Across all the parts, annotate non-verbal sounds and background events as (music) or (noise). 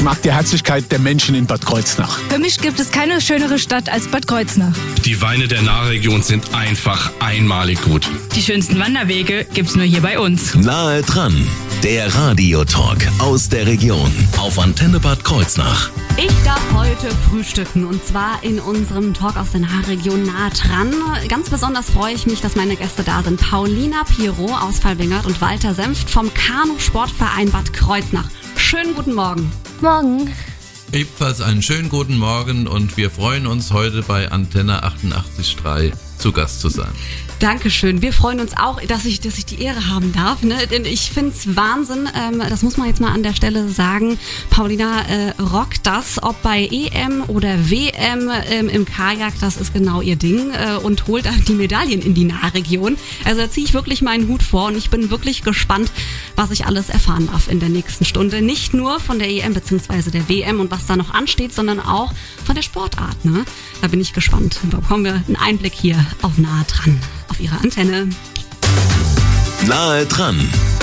Ich mag die Herzlichkeit der Menschen in Bad Kreuznach. Für mich gibt es keine schönere Stadt als Bad Kreuznach. Die Weine der Nahregion sind einfach einmalig gut. Die schönsten Wanderwege gibt's nur hier bei uns. Nahe dran, der Radiotalk aus der Region auf Antenne Bad Kreuznach. Ich darf heute frühstücken und zwar in unserem Talk aus der Nahregion nah dran. Ganz besonders freue ich mich, dass meine Gäste da sind. Paulina Pirot aus Fallwingert und Walter Senft vom Kanu Sportverein Bad Kreuznach. Schönen guten Morgen. Morgen. Ebenfalls einen schönen guten Morgen und wir freuen uns heute bei Antenne 88.3 zu Gast zu sein. Dankeschön. Wir freuen uns auch, dass ich, dass ich die Ehre haben darf. Ne? Denn ich find's Wahnsinn. Ähm, das muss man jetzt mal an der Stelle sagen. Paulina äh, rockt das, ob bei EM oder WM ähm, im Kajak, das ist genau ihr Ding äh, und holt die Medaillen in die Nahregion. Also da ziehe ich wirklich meinen Hut vor und ich bin wirklich gespannt, was ich alles erfahren darf in der nächsten Stunde. Nicht nur von der EM bzw. der WM und was da noch ansteht, sondern auch von der Sportart. Ne? Da bin ich gespannt. Da bekommen wir einen Einblick hier auf nah dran auf ihrer Antenne. Nahe dran,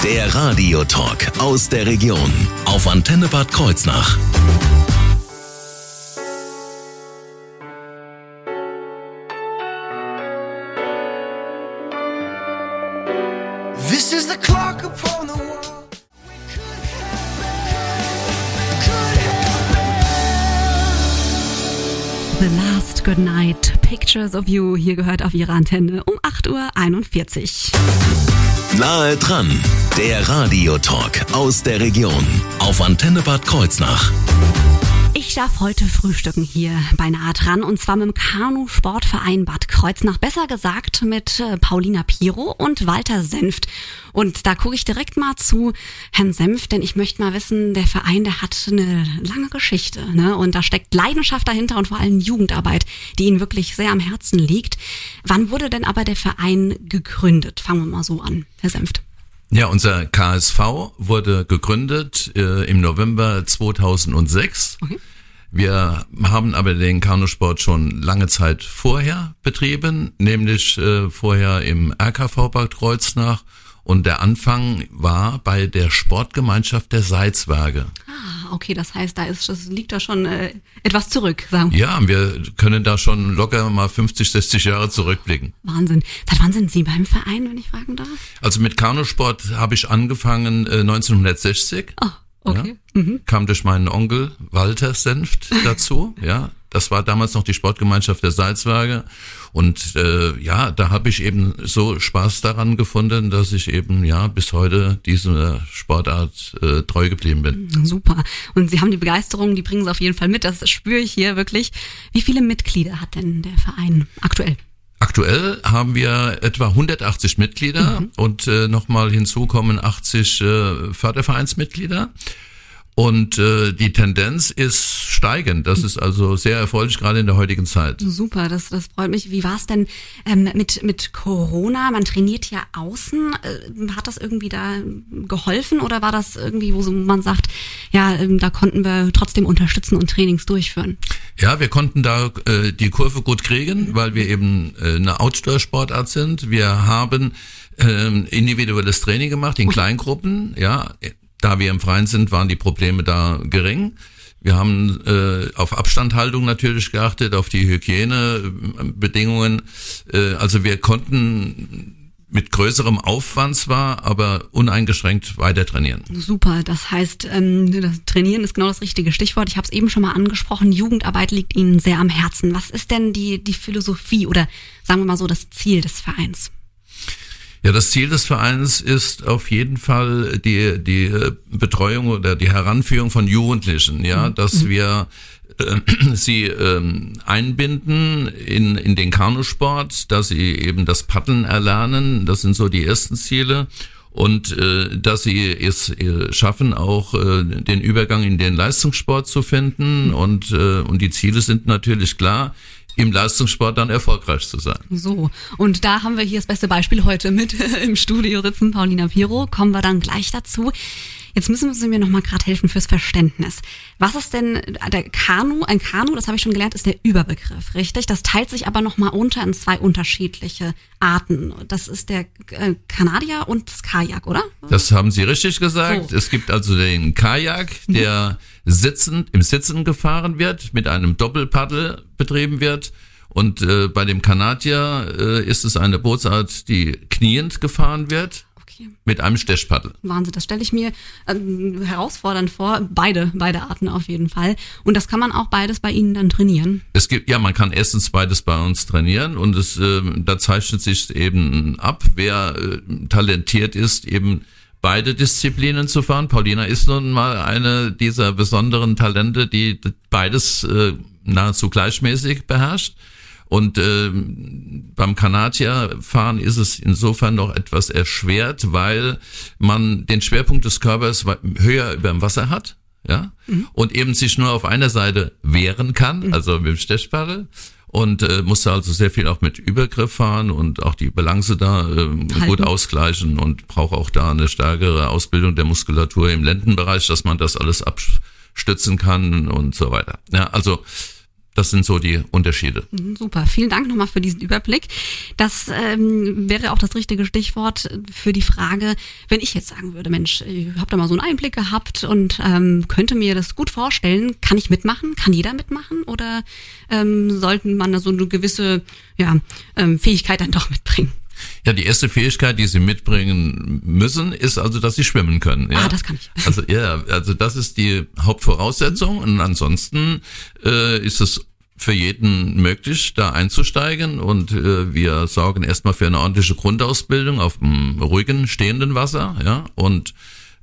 der Radiotalk aus der Region auf Antenne Bad Kreuznach. This is the clock upon the wall. The Last Good Night, Pictures of You, hier gehört auf ihrer Antenne um 8.41 Uhr. Nahe dran, der Radiotalk aus der Region auf Antenne Bad Kreuznach. Ich darf heute frühstücken hier bei Nahe dran und zwar mit dem Kanu-Sportverein Bad Kreuznach. Besser gesagt mit äh, Paulina Piro und Walter Senft. Und da gucke ich direkt mal zu Herrn Senft, denn ich möchte mal wissen, der Verein, der hat eine lange Geschichte. Ne? Und da steckt Leidenschaft dahinter und vor allem Jugendarbeit, die Ihnen wirklich sehr am Herzen liegt. Wann wurde denn aber der Verein gegründet? Fangen wir mal so an, Herr Senft. Ja, unser KSV wurde gegründet äh, im November 2006. Okay. Wir haben aber den Kanusport schon lange Zeit vorher betrieben, nämlich äh, vorher im RKV Bad Kreuznach. Und der Anfang war bei der Sportgemeinschaft der Salzwerke. Ah, okay, das heißt, da ist, das liegt da schon äh, etwas zurück, sagen wir. Ja, wir können da schon locker mal 50, 60 Jahre zurückblicken. Wahnsinn. Seit wann sind Sie beim Verein, wenn ich fragen darf? Also mit Kanusport habe ich angefangen äh, 1960. Oh, okay. Ja, Kam durch meinen Onkel Walter Senft dazu. (laughs) ja, das war damals noch die Sportgemeinschaft der Salzwerke. Und äh, ja, da habe ich eben so Spaß daran gefunden, dass ich eben ja bis heute dieser Sportart äh, treu geblieben bin. Super. Und Sie haben die Begeisterung, die bringen Sie auf jeden Fall mit. Das spüre ich hier wirklich. Wie viele Mitglieder hat denn der Verein aktuell? Aktuell haben wir etwa 180 Mitglieder und äh, nochmal hinzu kommen 80 äh, Fördervereinsmitglieder. Und äh, die Tendenz ist steigend. Das ist also sehr erfreulich, gerade in der heutigen Zeit. Super, das, das freut mich. Wie war es denn ähm, mit, mit Corona? Man trainiert ja außen. Äh, hat das irgendwie da geholfen oder war das irgendwie, wo so man sagt, ja, ähm, da konnten wir trotzdem unterstützen und Trainings durchführen? Ja, wir konnten da äh, die Kurve gut kriegen, weil wir eben äh, eine Outdoor-Sportart sind. Wir haben ähm, individuelles Training gemacht in Kleingruppen. Ja, da wir im Freien sind, waren die Probleme da gering. Wir haben äh, auf Abstandhaltung natürlich geachtet, auf die Hygienebedingungen. Äh, also wir konnten mit größerem Aufwand zwar, aber uneingeschränkt weiter trainieren. Super, das heißt, ähm, das Trainieren ist genau das richtige Stichwort. Ich habe es eben schon mal angesprochen, Jugendarbeit liegt Ihnen sehr am Herzen. Was ist denn die, die Philosophie oder sagen wir mal so das Ziel des Vereins? Ja, das Ziel des Vereins ist auf jeden Fall die, die äh, Betreuung oder die Heranführung von Jugendlichen, ja, dass wir äh, (clears throat) sie ähm, einbinden in, in den Kanusport, dass sie eben das Paddeln erlernen. Das sind so die ersten Ziele. Und äh, dass sie es äh, schaffen, auch äh, den Übergang in den Leistungssport zu finden. Und, äh, und die Ziele sind natürlich klar, im Leistungssport dann erfolgreich zu sein. So, und da haben wir hier das beste Beispiel heute mit im Studio sitzen, Paulina Piro. Kommen wir dann gleich dazu. Jetzt müssen Sie mir noch mal gerade helfen fürs Verständnis. Was ist denn der Kanu? Ein Kanu, das habe ich schon gelernt, ist der Überbegriff, richtig? Das teilt sich aber noch mal unter in zwei unterschiedliche Arten. Das ist der äh, Kanadier und das Kajak, oder? Das haben Sie richtig gesagt. So. Es gibt also den Kajak, der sitzend, im Sitzen gefahren wird, mit einem Doppelpaddel betrieben wird. Und äh, bei dem Kanadier äh, ist es eine Bootsart, die kniend gefahren wird, Mit einem Stechpaddel. Wahnsinn, das stelle ich mir ähm, herausfordernd vor. Beide, beide Arten auf jeden Fall. Und das kann man auch beides bei Ihnen dann trainieren. Es gibt, ja, man kann erstens beides bei uns trainieren und es, äh, da zeichnet sich eben ab, wer äh, talentiert ist, eben beide Disziplinen zu fahren. Paulina ist nun mal eine dieser besonderen Talente, die beides äh, nahezu gleichmäßig beherrscht. Und äh, beim Kanadierfahren ist es insofern noch etwas erschwert, weil man den Schwerpunkt des Körpers höher über dem Wasser hat, ja, und eben sich nur auf einer Seite wehren kann, also mit dem Stechpaddel. Und äh, musste also sehr viel auch mit Übergriff fahren und auch die Balance da äh, gut ausgleichen und braucht auch da eine stärkere Ausbildung der Muskulatur im Lendenbereich, dass man das alles abstützen kann und so weiter. Ja, also das sind so die Unterschiede. Mhm, Super, vielen Dank nochmal für diesen Überblick. Das ähm, wäre auch das richtige Stichwort für die Frage, wenn ich jetzt sagen würde, Mensch, ich habe da mal so einen Einblick gehabt und ähm, könnte mir das gut vorstellen, kann ich mitmachen? Kann jeder mitmachen? Oder ähm, sollten man da so eine gewisse ja, ähm, Fähigkeit dann doch mitbringen? Ja, die erste Fähigkeit, die sie mitbringen müssen, ist also, dass sie schwimmen können. Ja? Ah, das kann ich. Also ja, also das ist die Hauptvoraussetzung und ansonsten äh, ist es für jeden möglich, da einzusteigen und äh, wir sorgen erstmal für eine ordentliche Grundausbildung auf dem ruhigen, stehenden Wasser, ja, und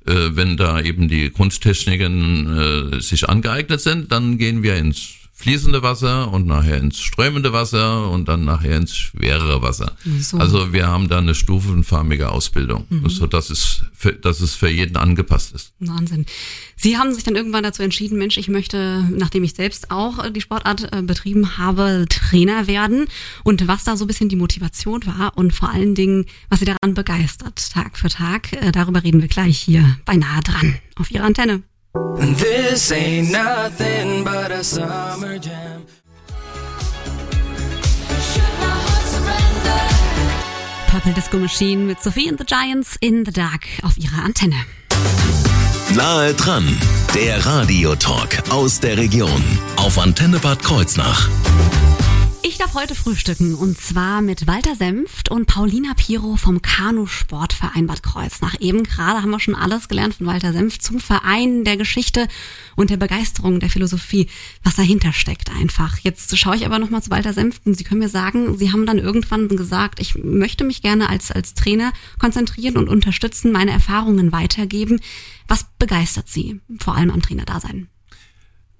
äh, wenn da eben die Grundtechniken äh, sich angeeignet sind, dann gehen wir ins fließende Wasser und nachher ins strömende Wasser und dann nachher ins schwerere Wasser. So. Also wir haben da eine stufenförmige Ausbildung, so dass es für, dass es für jeden angepasst ist. Wahnsinn. Sie haben sich dann irgendwann dazu entschieden, Mensch, ich möchte, nachdem ich selbst auch äh, die Sportart äh, betrieben habe, Trainer werden. Und was da so ein bisschen die Motivation war und vor allen Dingen, was Sie daran begeistert, Tag für Tag, äh, darüber reden wir gleich hier bei Nahe dran auf Ihrer Antenne. This ain't nothing but a summer jam. Purple Disco Machine mit Sophie and the Giants in the Dark auf Ihrer Antenne. Nahe dran, der Radiotalk aus der Region auf Antenne Bad Kreuznach. Ich darf heute frühstücken und zwar mit Walter Senft und Paulina Piro vom Kanu-Sportverein Bad Kreuznach. Eben gerade haben wir schon alles gelernt von Walter Senft zum Verein, der Geschichte und der Begeisterung, der Philosophie, was dahinter steckt einfach. Jetzt schaue ich aber nochmal zu Walter Senft und Sie können mir sagen, Sie haben dann irgendwann gesagt, ich möchte mich gerne als, als Trainer konzentrieren und unterstützen, meine Erfahrungen weitergeben. Was begeistert Sie vor allem am Trainerdasein?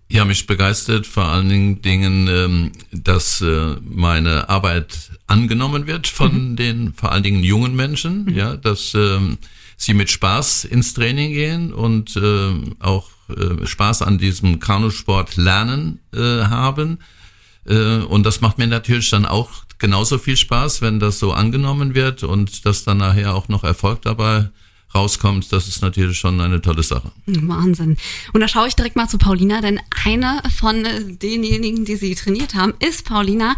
Ja, mich begeistert vor allen Dingen, ähm, dass äh, meine Arbeit angenommen wird von den vor allen Dingen jungen Menschen, ja, dass ähm, sie mit Spaß ins Training gehen und ähm, auch äh, Spaß an diesem Kanusport lernen äh, haben. Äh, und das macht mir natürlich dann auch genauso viel Spaß, wenn das so angenommen wird und dass dann nachher auch noch Erfolg dabei rauskommt. Das ist natürlich schon eine tolle Sache. Wahnsinn. Und da schaue ich direkt mal zu Paulina, denn eine von äh, denjenigen, die sie trainiert haben, ist Paulina.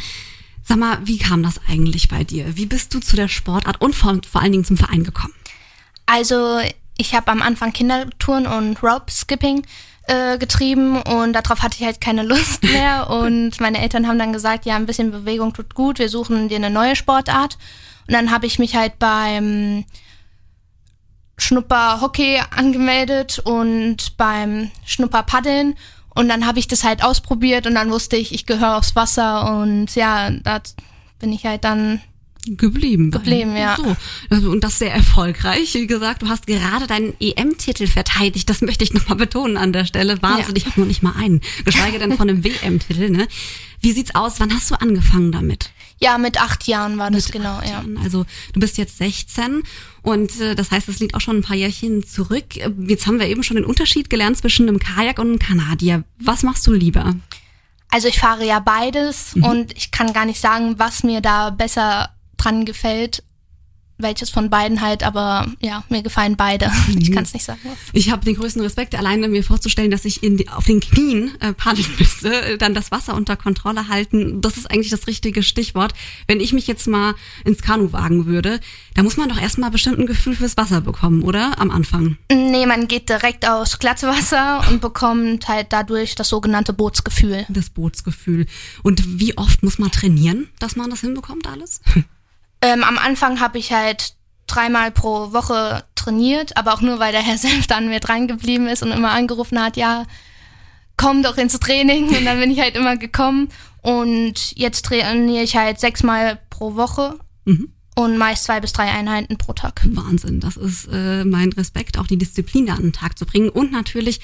Sag mal, wie kam das eigentlich bei dir? Wie bist du zu der Sportart und vor, vor allen Dingen zum Verein gekommen? Also ich habe am Anfang Kindertouren und Rope Skipping äh, getrieben und darauf hatte ich halt keine Lust (laughs) mehr und meine Eltern haben dann gesagt, ja, ein bisschen Bewegung tut gut, wir suchen dir eine neue Sportart und dann habe ich mich halt beim Schnupper Hockey angemeldet und beim Schnupper Paddeln und dann habe ich das halt ausprobiert und dann wusste ich, ich gehöre aufs Wasser und ja, da bin ich halt dann Geblieben. Geblieben, ja. So. Also, Und das sehr erfolgreich. Wie gesagt, du hast gerade deinen EM-Titel verteidigt. Das möchte ich nochmal betonen an der Stelle. Wahnsinn, Ja. ich habe noch nicht mal einen. Geschweige denn von einem (laughs) WM-Titel. Ne? Wie sieht's aus? Wann hast du angefangen damit? Ja mit acht Jahren war das Mit genau, acht ja. Jahren. Also du bist jetzt 16 und äh, das heißt, es liegt auch schon ein paar Jährchen zurück. Äh, Jetzt haben wir eben schon den Unterschied gelernt zwischen einem Kajak und einem Kanadier. Was machst du lieber? Also ich fahre ja beides und ich kann gar nicht sagen, was mir da besser dran gefällt. Welches von beiden halt, aber ja, mir gefallen beide. (laughs) Ich kann es nicht sagen. Ich habe den größten Respekt, alleine mir vorzustellen, dass ich in die, auf den Knien äh, paddeln müsste, dann das Wasser unter Kontrolle halten. Das ist eigentlich das richtige Stichwort. Wenn ich mich jetzt mal ins Kanu wagen würde, da muss man doch erstmal bestimmt ein Gefühl fürs Wasser bekommen, oder? Am Anfang. Nee, man geht direkt aus Glattwasser und bekommt halt dadurch das sogenannte Bootsgefühl. Das Bootsgefühl. Und wie oft muss man trainieren, dass man das hinbekommt alles? (laughs) Ähm, am Anfang habe ich halt dreimal pro Woche trainiert, aber auch nur, weil der Herr (laughs) Senf dann mir dran ist und immer angerufen hat, ja, komm doch ins Training. Und dann bin ich halt immer gekommen. Und jetzt trainiere ich halt sechsmal pro Woche. Mhm. Und meist zwei bis drei Einheiten pro Tag. Wahnsinn, das ist äh, mein Respekt, auch die Disziplin da an den Tag zu bringen und natürlich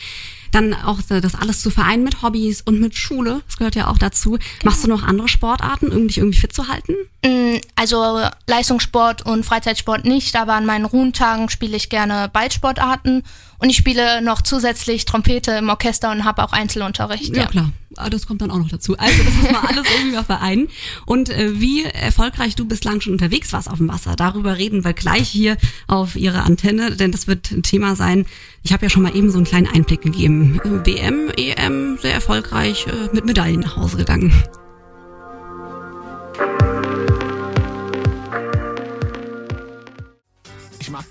dann auch das alles zu vereinen mit Hobbys und mit Schule, das gehört ja auch dazu. Machst du noch andere Sportarten, um dich irgendwie fit zu halten? Mm, Also Leistungssport und Freizeitsport nicht, aber an meinen Ruhentagen spiele ich gerne Ballsportarten und ich spiele noch zusätzlich Trompete im Orchester und habe auch Einzelunterricht. Ja, klar. Ah, Das kommt dann auch noch dazu. Also das muss man alles irgendwie mal vereinen. Und äh, wie erfolgreich du bislang schon unterwegs warst auf dem Wasser, darüber reden wir gleich hier auf ihrer Antenne, denn das wird ein Thema sein. Ich habe ja schon mal eben so einen kleinen Einblick gegeben. Äh, WM, EM, sehr erfolgreich, äh, mit Medaillen nach Hause gegangen.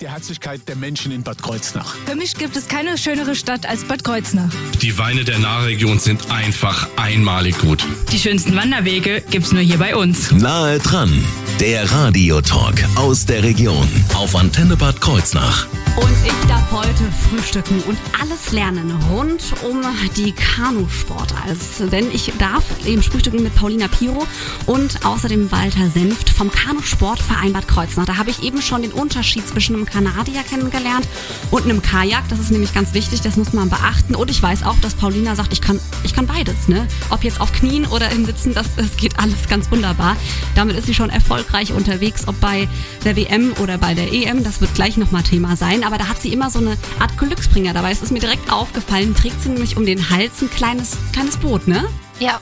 Die Herzlichkeit der Menschen in Bad Kreuznach. Für mich gibt es keine schönere Stadt als Bad Kreuznach. Die Weine der Nahregion sind einfach einmalig gut. Die schönsten Wanderwege gibt's nur hier bei uns. Nahe dran, der Radiotalk aus der Region auf Antenne Bad Kreuznach. Und ich darf heute frühstücken und alles lernen rund um die Kanusport. Also, denn ich darf eben frühstücken mit Paulina Piro und außerdem Walter Senft vom Kanusportverein Bad Kreuznach. Da habe ich eben schon den Unterschied zwischen einem Kanadier kennengelernt und einem Kajak. Das ist nämlich ganz wichtig, das muss man beachten. Und ich weiß auch, dass Paulina sagt, ich kann, ich kann beides. Ne? Ob jetzt auf Knien oder im Sitzen, das, das geht alles ganz wunderbar. Damit ist sie schon erfolgreich unterwegs, ob bei der WM oder bei der EM. Das wird gleich nochmal Thema sein. Aber da hat sie immer so eine Art Glücksbringer dabei. Es ist mir direkt aufgefallen. Trägt sie nämlich um den Hals ein kleines, kleines Boot, ne? Ja.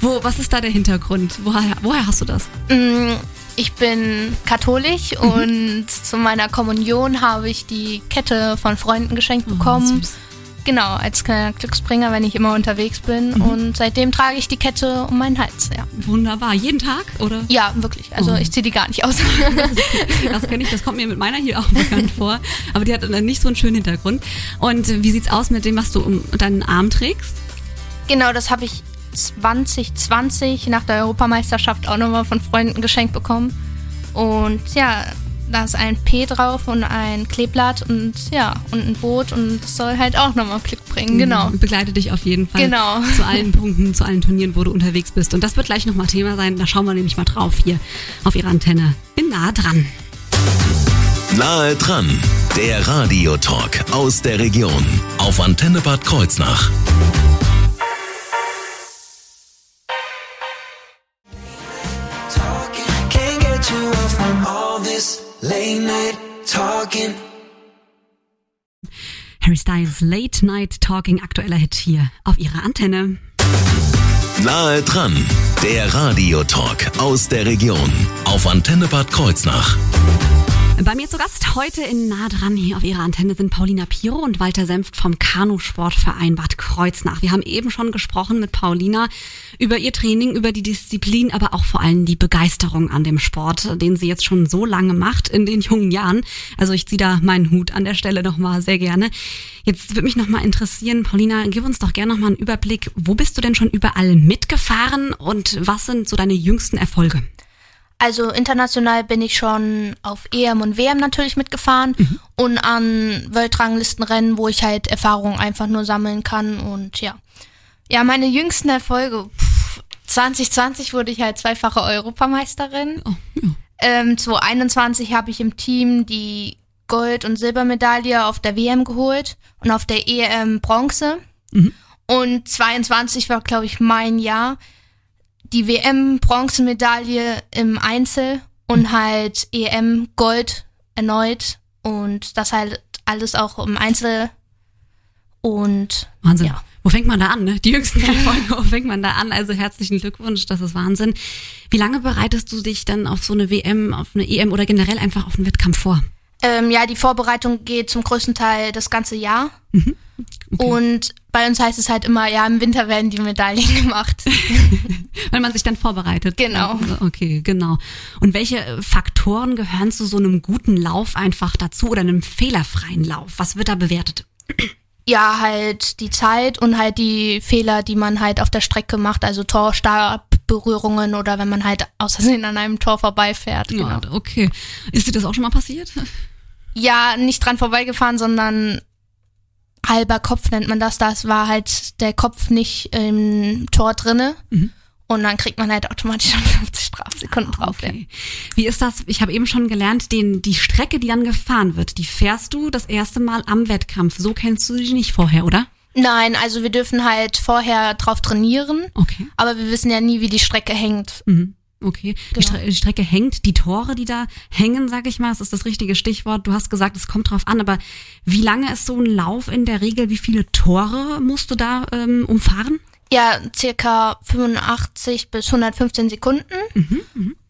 Wo, was ist da der Hintergrund? Woher, woher hast du das? Ich bin katholisch Mhm. und zu meiner Kommunion habe ich die Kette von Freunden geschenkt bekommen. Oh. Genau, als kleiner Glücksbringer, wenn ich immer unterwegs bin. Mhm. Und seitdem trage ich die Kette um meinen Hals, ja. Wunderbar. Jeden Tag, oder? Ja, wirklich. Also Oh. ich ziehe die gar nicht aus. (laughs) Das kenne ich, das kommt mir mit meiner hier auch bekannt vor. Aber die hat dann nicht so einen schönen Hintergrund. Und wie sieht's aus mit dem, was du um deinen Arm trägst? genau, das habe ich 2020 nach der Europameisterschaft auch nochmal von Freunden geschenkt bekommen. Und ja, da ist ein P drauf und ein Kleeblatt und ja, und ein Boot und das soll halt auch nochmal Glück bringen, genau. Begleite dich auf jeden Fall Genau. zu allen Punkten, zu allen Turnieren, wo du unterwegs bist. Und das wird gleich nochmal Thema sein. Da schauen wir nämlich mal drauf hier auf ihrer Antenne. Bin nah dran. Nahe dran, der Radiotalk aus der Region auf Antenne Bad Kreuznach. Late night talking. Harry Styles Late Night Talking, aktueller Hit hier auf ihrer Antenne. Nahe dran, der Radiotalk aus der Region auf Antenne Bad Kreuznach. Bei mir zu Gast heute in nah dran hier auf ihrer Antenne sind Paulina Piro und Walter Senft vom Kanusportverein Bad Kreuznach. Wir haben eben schon gesprochen mit Paulina über ihr Training, über die Disziplin, aber auch vor allem die Begeisterung an dem Sport, den sie jetzt schon so lange macht in den jungen Jahren. Also ich ziehe da meinen Hut an der Stelle nochmal sehr gerne. Jetzt würde mich nochmal interessieren, Paulina, gib uns doch gerne nochmal einen Überblick. Wo bist du denn schon überall mitgefahren und was sind so deine jüngsten Erfolge? Also international bin ich schon auf EM und WM natürlich mitgefahren und an Weltranglistenrennen, wo ich halt Erfahrungen einfach nur sammeln kann und ja. Ja, meine jüngsten Erfolge. Pff, 2020 wurde ich halt zweifache Europameisterin. Oh, ja. Ähm, 2021 habe ich im Team die Gold- und Silbermedaille auf der WM geholt und auf der EM Bronze. Und 22 war, glaube ich, mein Jahr. Die WM-Bronzemedaille im Einzel und halt EM Gold erneut. Und das halt alles auch im Einzel. Und Wahnsinn. Ja. Wo fängt man da an? Ne? Die jüngsten Folgen, wo fängt man da an? Also herzlichen Glückwunsch, das ist Wahnsinn. Wie lange bereitest du dich dann auf so eine WM, auf eine EM oder generell einfach auf einen Wettkampf vor? Ähm, ja, die Vorbereitung geht zum größten Teil das ganze Jahr. Mhm. Und bei uns heißt es halt immer, ja, im Winter werden die Medaillen (laughs) gemacht. (laughs) Weil man sich dann vorbereitet. Genau. Okay, genau. Und welche Faktoren gehören zu so einem guten Lauf einfach dazu oder einem fehlerfreien Lauf? Was wird da bewertet? (clears throat) ja, halt die Zeit und halt die Fehler, die man halt auf der Strecke macht, also Torstabberührungen oder wenn man halt aus Versehen an einem Tor vorbeifährt. Genau. Ja, okay. Ist dir das auch schon mal passiert? Ja, nicht dran vorbeigefahren, sondern halber Kopf nennt man das. Das war halt der Kopf nicht im Tor drinne. Mhm. Und dann kriegt man halt automatisch (laughs) schon 50 Strafsekunden drauf. Ja. Okay. Wie ist das? Ich habe eben schon gelernt, den, die Strecke, die dann gefahren wird, die fährst du das erste Mal am Wettkampf. So kennst du die nicht vorher, oder? Nein, also wir dürfen halt vorher drauf trainieren, Okay. aber wir wissen ja nie, wie die Strecke hängt. Mhm. Okay. Die, Genau. Stre die Strecke hängt, die Tore, die da hängen, sag ich mal, das ist das richtige Stichwort. Du hast gesagt, es kommt drauf an, aber wie lange ist so ein Lauf in der Regel? Wie viele Tore musst du da ähm, umfahren? Ja, circa 85 bis 115 Sekunden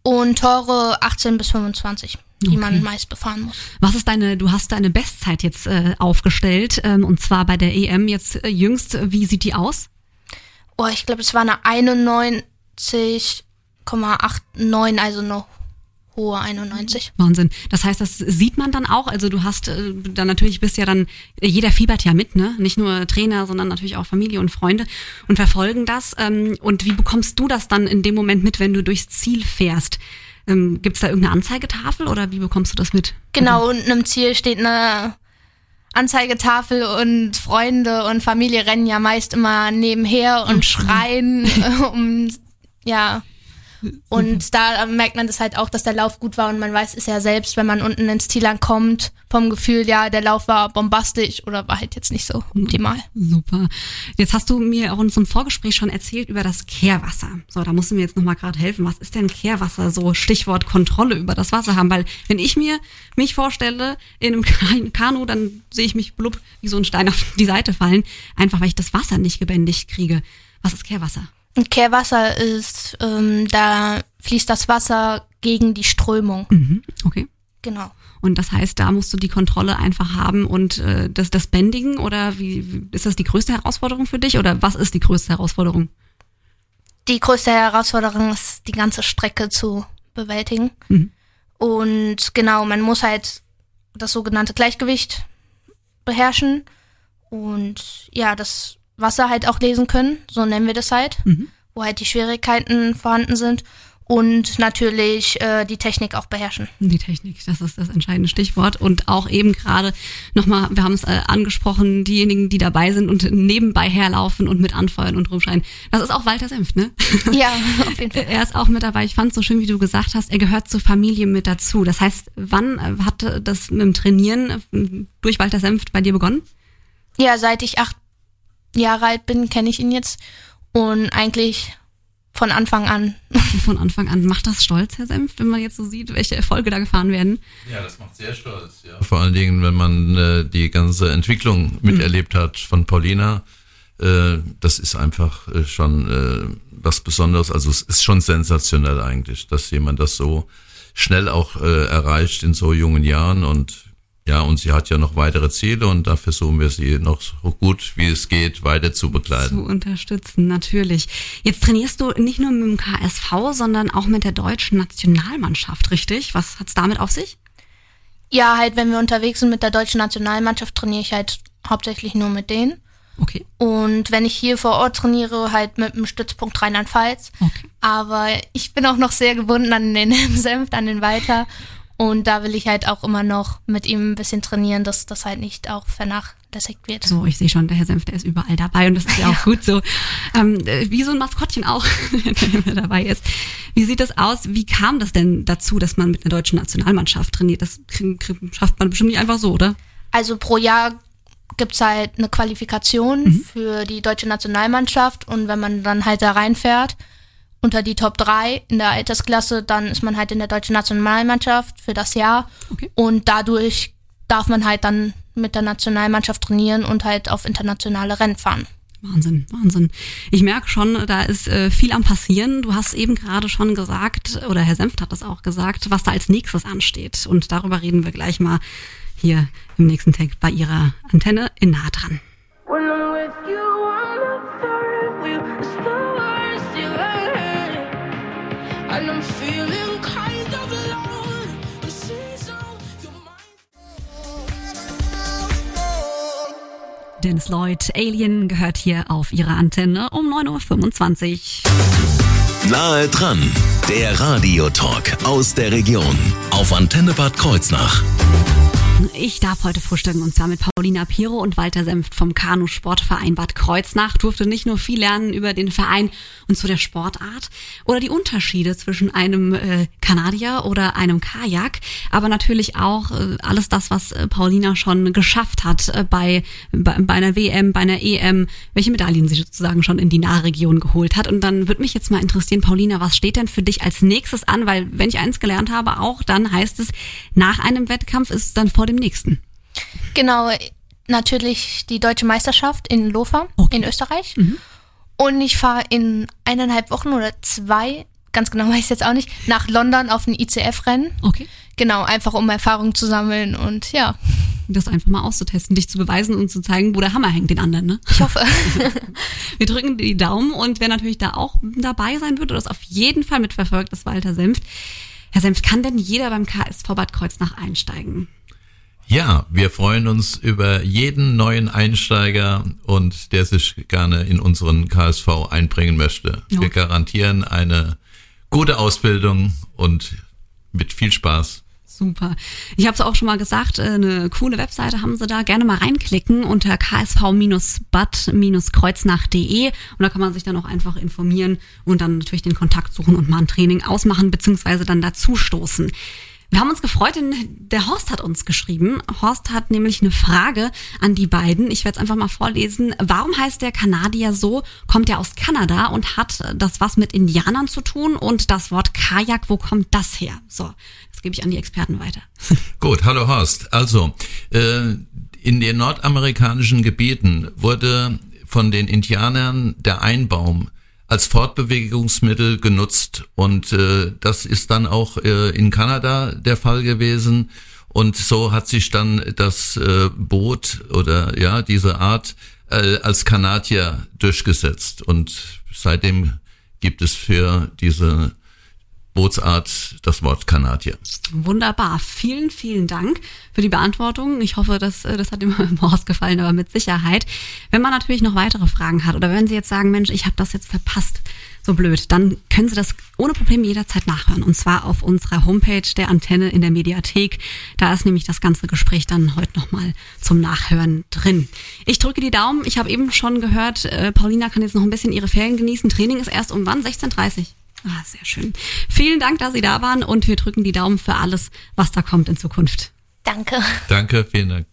und Tore 18 bis 25, die Okay. man meist befahren muss. Was ist deine, du hast deine Bestzeit jetzt äh, aufgestellt, ähm, und zwar bei der EM jetzt äh, jüngst. Wie sieht die aus? Oh, ich glaube, es war eine 91,89, also eine hohe 91. Wahnsinn. Das heißt, das sieht man dann auch. Also du hast äh, dann natürlich bist ja dann, jeder fiebert ja mit, ne? Nicht nur Trainer, sondern natürlich auch Familie und Freunde und verfolgen das. Ähm, und wie bekommst du das dann in dem Moment mit, wenn du durchs Ziel fährst? Ähm, Gibt es da irgendeine Anzeigetafel oder wie bekommst du das mit? Genau, unten im Ziel steht eine Anzeigetafel und Freunde und Familie rennen ja meist immer nebenher und schreien (laughs) um, ja. Und da merkt man das halt auch, dass der Lauf gut war und man weiß es ja selbst, wenn man unten ins Ziel ankommt, vom Gefühl, ja, der Lauf war bombastisch oder war halt jetzt nicht so optimal. Super. Jetzt hast du mir auch in so einem Vorgespräch schon erzählt über das Kehrwasser. So, da musst du mir jetzt nochmal gerade helfen. Was ist denn Kehrwasser? So Stichwort Kontrolle über das Wasser haben. Weil wenn ich mir mich vorstelle in einem (laughs) Ka- Kanu, dann sehe ich mich blub wie so ein Stein auf die Seite fallen. Einfach weil ich das Wasser nicht gebändigt kriege. Was ist Kehrwasser? Kehrwasser ist, ähm, da fließt das Wasser gegen die Strömung. Mhm. Okay. Genau. Und das heißt, da musst du die Kontrolle einfach haben und äh, das, das Bändigen oder wie wie- ist das die größte Herausforderung für dich oder was ist die größte Herausforderung? Die größte Herausforderung ist, die ganze Strecke zu bewältigen. Mhm. Und genau, man muss halt das sogenannte Gleichgewicht beherrschen und ja, das Wasser halt auch lesen können, so nennen wir das halt, Mhm. wo halt die Schwierigkeiten vorhanden sind und natürlich äh, die Technik auch beherrschen. Die Technik, das ist das entscheidende Stichwort. Und auch eben gerade nochmal, wir haben es äh, angesprochen, diejenigen, die dabei sind und nebenbei herlaufen und mit anfeuern und rumschreien. Das ist auch Walter Senft, ne? Ja, (laughs) auf jeden Fall. Er ist auch mit dabei. Ich fand es so schön, wie du gesagt hast, er gehört zur Familie mit dazu. Das heißt, wann äh, hat das mit dem Trainieren äh, durch Walter Senft bei dir begonnen? Ja, seit ich acht Jahre alt bin, kenne ich ihn jetzt und eigentlich von Anfang an. (laughs) Von Anfang an. Macht das stolz, Herr Senft, wenn man jetzt so sieht, welche Erfolge da gefahren werden? Ja, das macht sehr stolz. Ja. Vor allen Dingen, wenn man äh, die ganze Entwicklung miterlebt hat von Paulina, äh, das ist einfach äh, schon äh, was Besonderes. Also es ist schon sensationell eigentlich, dass jemand das so schnell auch äh, erreicht in so jungen Jahren und ja, und sie hat ja noch weitere Ziele und da versuchen wir sie noch so gut wie es geht weiter zu begleiten. zu unterstützen, natürlich. Jetzt trainierst du nicht nur mit dem KSV, sondern auch mit der deutschen Nationalmannschaft, richtig? Was hat's damit auf sich? Ja, halt, wenn wir unterwegs sind mit der deutschen Nationalmannschaft, trainiere ich halt hauptsächlich nur mit denen. Okay. Und wenn ich hier vor Ort trainiere, halt mit dem Stützpunkt Rheinland-Pfalz. Okay. Aber ich bin auch noch sehr gebunden an den (laughs) Senft, an den Walter. Und da will ich halt auch immer noch mit ihm ein bisschen trainieren, dass das halt nicht auch vernachlässigt wird. So, ich sehe schon, der Herr Senf, der ist überall dabei und das ist ja (laughs) auch gut so. Ähm, äh, wie so ein Maskottchen auch, (laughs) der immer dabei ist. Wie sieht das aus? Wie kam das denn dazu, dass man mit einer deutschen Nationalmannschaft trainiert? Das schafft man bestimmt nicht einfach so, oder? Also pro Jahr gibt's halt eine Qualifikation für die deutsche Nationalmannschaft und wenn man dann halt da reinfährt unter die Top 3 in der Altersklasse, dann ist man halt in der deutschen Nationalmannschaft für das Jahr Okay. und dadurch darf man halt dann mit der Nationalmannschaft trainieren und halt auf internationale Rennen fahren. Wahnsinn, Wahnsinn. Ich merke schon, da ist äh, viel am passieren. Du hast eben gerade schon gesagt, oder Herr Senft hat das auch gesagt, was da als nächstes ansteht. Und darüber reden wir gleich mal hier im nächsten Tag bei Ihrer Antenne in nah dran. Dennis Lloyd, Alien, gehört hier auf ihrer Antenne um 9.25 Uhr. Nahe dran, der Radiotalk aus der Region auf Antenne Bad Kreuznach. Ich darf heute frühstücken und zwar mit Paulina Piro und Walter Senft vom Kanu-Sportverein Bad Kreuznach. Durfte nicht nur viel lernen über den Verein und zu der Sportart oder die Unterschiede zwischen einem äh, Kanadier oder einem Kajak, aber natürlich auch äh, alles das, was äh, Paulina schon geschafft hat äh, bei, bei, bei einer WM, bei einer EM, welche Medaillen sie sozusagen schon in die Nahregion geholt hat. Und dann würde mich jetzt mal interessieren, Paulina, was steht denn für dich als nächstes an? Weil wenn ich eins gelernt habe, auch dann heißt es, nach einem Wettkampf ist dann vor vor dem nächsten? Genau, natürlich die deutsche Meisterschaft in Lofa okay. in Österreich. Mhm. Und ich fahre in eineinhalb Wochen oder zwei, ganz genau (laughs) weiß ich jetzt auch nicht, nach London auf ein ICF-Rennen. Okay. Genau, einfach um Erfahrung zu sammeln und ja. Das einfach mal auszutesten, dich zu beweisen und zu zeigen, wo der Hammer hängt den anderen, ne? Ich hoffe. (laughs) Wir drücken die Daumen und wer natürlich da auch dabei sein wird oder das auf jeden Fall mitverfolgt, ist Walter Senft. Herr Senft, kann denn jeder beim KSV Bad Kreuznach einsteigen? Ja, wir freuen uns über jeden neuen Einsteiger und der sich gerne in unseren KSV einbringen möchte. Okay. Wir garantieren eine gute Ausbildung und mit viel Spaß. Super. Ich habe es auch schon mal gesagt, äh, eine coole Webseite haben sie da. Gerne mal reinklicken unter ksv-bad-kreuznach.de und da kann man sich dann auch einfach informieren und dann natürlich den Kontakt suchen und mal ein Training ausmachen beziehungsweise dann dazu stoßen. Wir haben uns gefreut, denn der Horst hat uns geschrieben. Horst hat nämlich eine Frage an die beiden. Ich werde es einfach mal vorlesen. Warum heißt der Kanadier so? Kommt er aus Kanada und hat das was mit Indianern zu tun? Und das Wort Kajak, wo kommt das her? So, das gebe ich an die Experten weiter. (laughs) Gut, hallo Horst. Also, äh, in den nordamerikanischen Gebieten wurde von den Indianern der Einbaum als Fortbewegungsmittel genutzt. Und äh, das ist dann auch äh, in Kanada der Fall gewesen. Und so hat sich dann das äh, Boot oder ja, diese Art äh, als Kanadier durchgesetzt. Und seitdem gibt es für diese Bootsart das Wort Kanadier. Wunderbar. Vielen, vielen Dank für die Beantwortung. Ich hoffe, dass, äh, das hat dem (laughs) Horst gefallen, aber mit Sicherheit. Wenn man natürlich noch weitere Fragen hat oder wenn Sie jetzt sagen, Mensch, ich habe das jetzt verpasst, so blöd, dann können Sie das ohne Probleme jederzeit nachhören. Und zwar auf unserer Homepage der Antenne in der Mediathek. Da ist nämlich das ganze Gespräch dann heute nochmal zum Nachhören drin. Ich drücke die Daumen. Ich habe eben schon gehört, äh, Paulina kann jetzt noch ein bisschen ihre Ferien genießen. Training ist erst um wann? 16.30 Uhr. Ah, sehr schön. Vielen Dank, dass Sie da waren und wir drücken die Daumen für alles, was da kommt in Zukunft. Danke. Danke, vielen Dank.